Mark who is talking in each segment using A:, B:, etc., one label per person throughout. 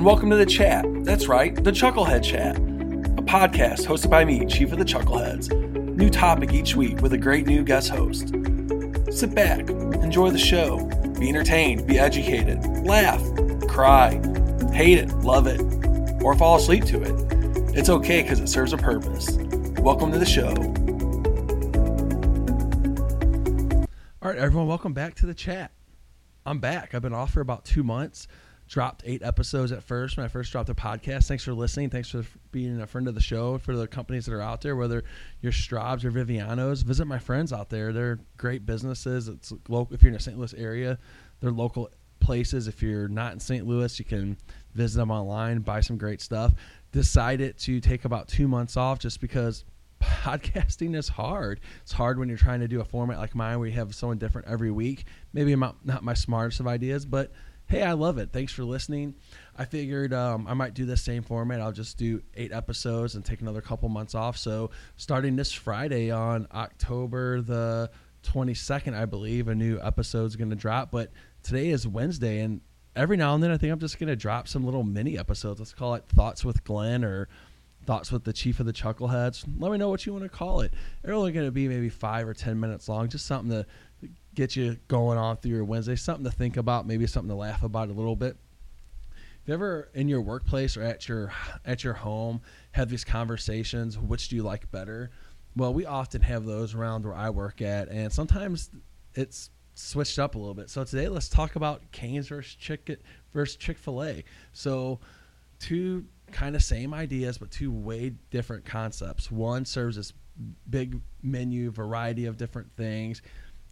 A: and welcome to the chat. That's right, the Chucklehead Chat, a podcast hosted by me, Chief of the Chuckleheads. New topic each week with a great new guest host. Sit back, enjoy the show, be entertained, be educated, laugh, cry, hate it, love it, or fall asleep to it. It's okay because it serves a purpose. Welcome to the show.
B: All right, everyone, welcome back to the chat. I'm back. I've been off for about two months. Dropped eight episodes at first when I first dropped a podcast. Thanks for listening. Thanks for being a friend of the show. For the companies that are out there, whether you're Straubs or Vivianos, visit my friends out there. They're great businesses. It's local. If you're in the St. Louis area, they're local places. If you're not in St. Louis, you can visit them online, buy some great stuff. Decided to take about two months off just because podcasting is hard. It's hard when you're trying to do a format like mine where you have someone different every week. Maybe I'm not my smartest of ideas, but hey, I love it. Thanks for listening. I figured um, I might do the same format. I'll just do eight episodes and take another couple months off. So starting this Friday on October the 22nd, I believe, a new episode is going to drop. But today is Wednesday, and every now and then I think I'm just going to drop some little mini episodes. Let's call it Thoughts with Glenn or thoughts with the chief of the chuckleheads let me know what you want to call it they're only going to be maybe five or ten minutes long just something to get you going on through your Wednesday. Something to think about, maybe something to laugh about a little bit. If you ever in your workplace or at your at your home have these conversations, which do you like better? Well, we often have those around where I work at, and sometimes it's switched up a little bit. So today, let's talk about Canes versus Chick versus Chick Fil A. So two kind of same ideas, but two way different concepts. One serves this big menu variety of different things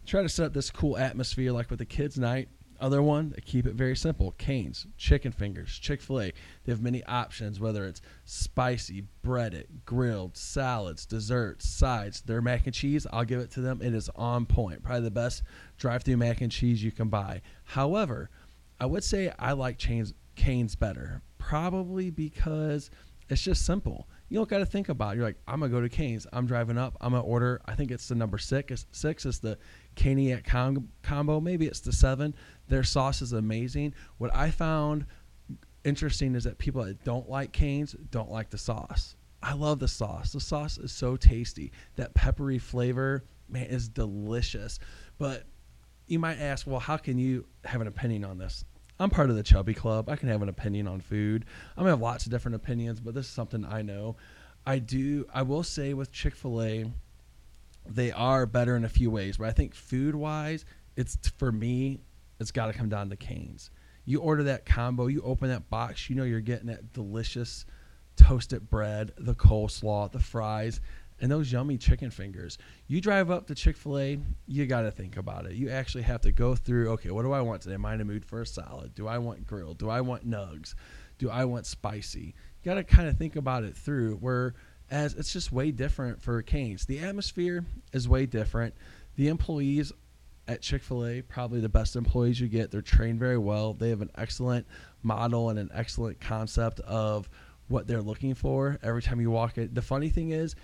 B: try to set up this cool atmosphere like with the kids' night. Other one, keep it very simple. Canes, chicken fingers, Chick fil A. They have many options, whether it's spicy, breaded, grilled, salads, desserts, sides. Their mac and cheese, I'll give it to them. It is on point. Probably the best drive through mac and cheese you can buy. However, I would say I like Canes, Canes better. Probably because it's just simple. You don't got to think about it. You're like, I'm to go to Canes. I'm driving up. I'm to order, I think it's the number six. Six is the Caniac com- combo. Maybe it's the seven. Their sauce is amazing. What I found interesting is that people that don't like Canes don't like the sauce. I love the sauce. The sauce is so tasty. That peppery flavor, man, is delicious. But you might ask, well, how can you have an opinion on this? I'm part of the Chubby Club. I can have an opinion on food. I'm gonna have lots of different opinions, but this is something I know. I do. I will say with Chick Fil A, they are better in a few ways, but I think food wise, it's for me, it's got to come down to Canes. You order that combo, you open that box, you know you're getting that delicious toasted bread, the coleslaw, the fries, and those yummy chicken fingers. You drive up to Chick fil A, you got to think about it. You actually have to go through okay, what do I want today? Am I in a mood for a salad? Do I want grilled? Do I want nugs? Do I want spicy? You got to kind of think about it through where as it's just way different for Canes. The atmosphere is way different. The employees at Chick fil A, probably the best employees you get. They're trained very well. They have an excellent model and an excellent concept of what they're looking for every time you walk it. The funny thing is,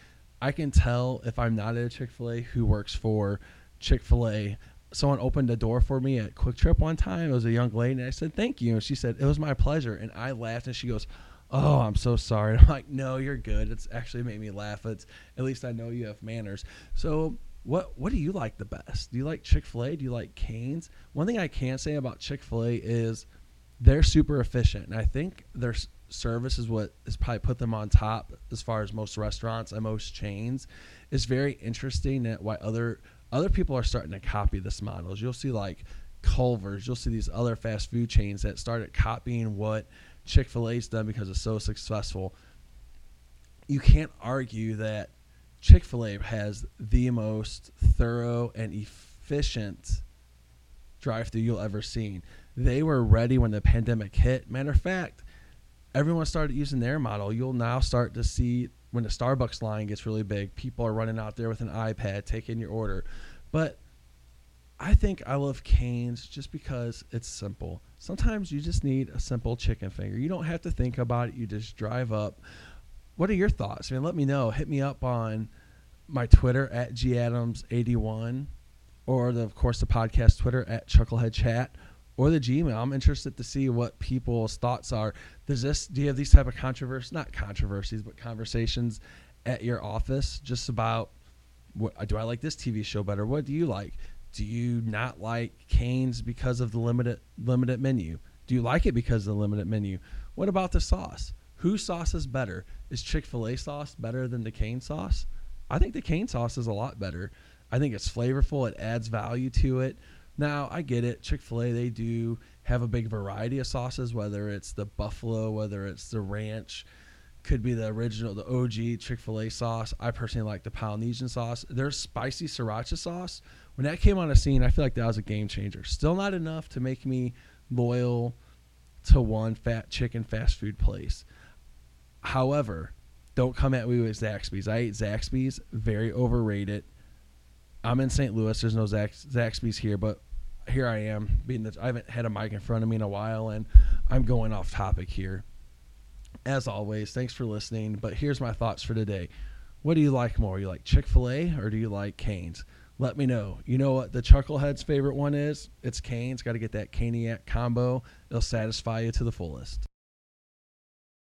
B: I can tell if I'm not at a Chick fil A who works for Chick fil A. Someone opened a door for me at QuikTrip one time. It was a young lady, and I said, Thank you. And she said, It was my pleasure. And I laughed, and she goes, oh, I'm so sorry. I'm like, no, you're good. It's actually made me laugh. It's at least I know you have manners. So what what do you like the best? Do you like Chick Fil A? Do you like Canes? One thing I can say about Chick Fil A is they're super efficient, and I think their service is what has probably put them on top as far as most restaurants and most chains. It's very interesting that why other other people are starting to copy this model. You'll see like Culver's, you'll see these other fast food chains that started copying what Chick fil A's done because it's so successful, you can't argue that Chick fil A has the most thorough and efficient drive through you'll ever seen. They were ready when the pandemic hit. Matter of fact, everyone started using their model. You'll now start to see when the Starbucks line gets really big, people are running out there with an iPad taking your order. But I think I love Canes just because it's simple. Sometimes you just need a simple chicken finger. You don't have to think about it. You just drive up. What are your thoughts? I mean, let me know. Hit me up on my Twitter at gadams81 or the, of course the podcast Twitter at Chucklehead Chat or the Gmail. I'm interested to see what people's thoughts are. Does this? Do you have these type of controversies? Not controversies, but conversations at your office just about what do I like this TV show better? What do you like? Do you not like Canes because of the limited limited menu? Do you like it because of the limited menu? What about the sauce? Whose sauce is better? Is Chick Fil A sauce better than the Cane sauce? I think the Cane sauce is a lot better. I think it's flavorful. It adds value to it. Now I get it. Chick Fil A they do have a big variety of sauces, whether it's the buffalo, whether it's the ranch, could be the original, the OG Chick Fil A sauce. I personally like the Polynesian sauce. Their spicy sriracha sauce. When that came on the scene, I feel like that was a game changer. Still not enough to make me loyal to one fat chicken fast food place. However, don't come at me with Zaxby's. I ate Zaxby's, very overrated. I'm in St. Louis. There's no Zax, Zaxby's here, but here I am. Being that I haven't had a mic in front of me in a while, and I'm going off topic here. As always, thanks for listening. But here's my thoughts for today. What do you like more? You like Chick Fil A or do you like Canes? Let me know. You know what the Chucklehead's favorite one is? It's Canes. Got to get that Caniac combo. It'll satisfy you to the fullest.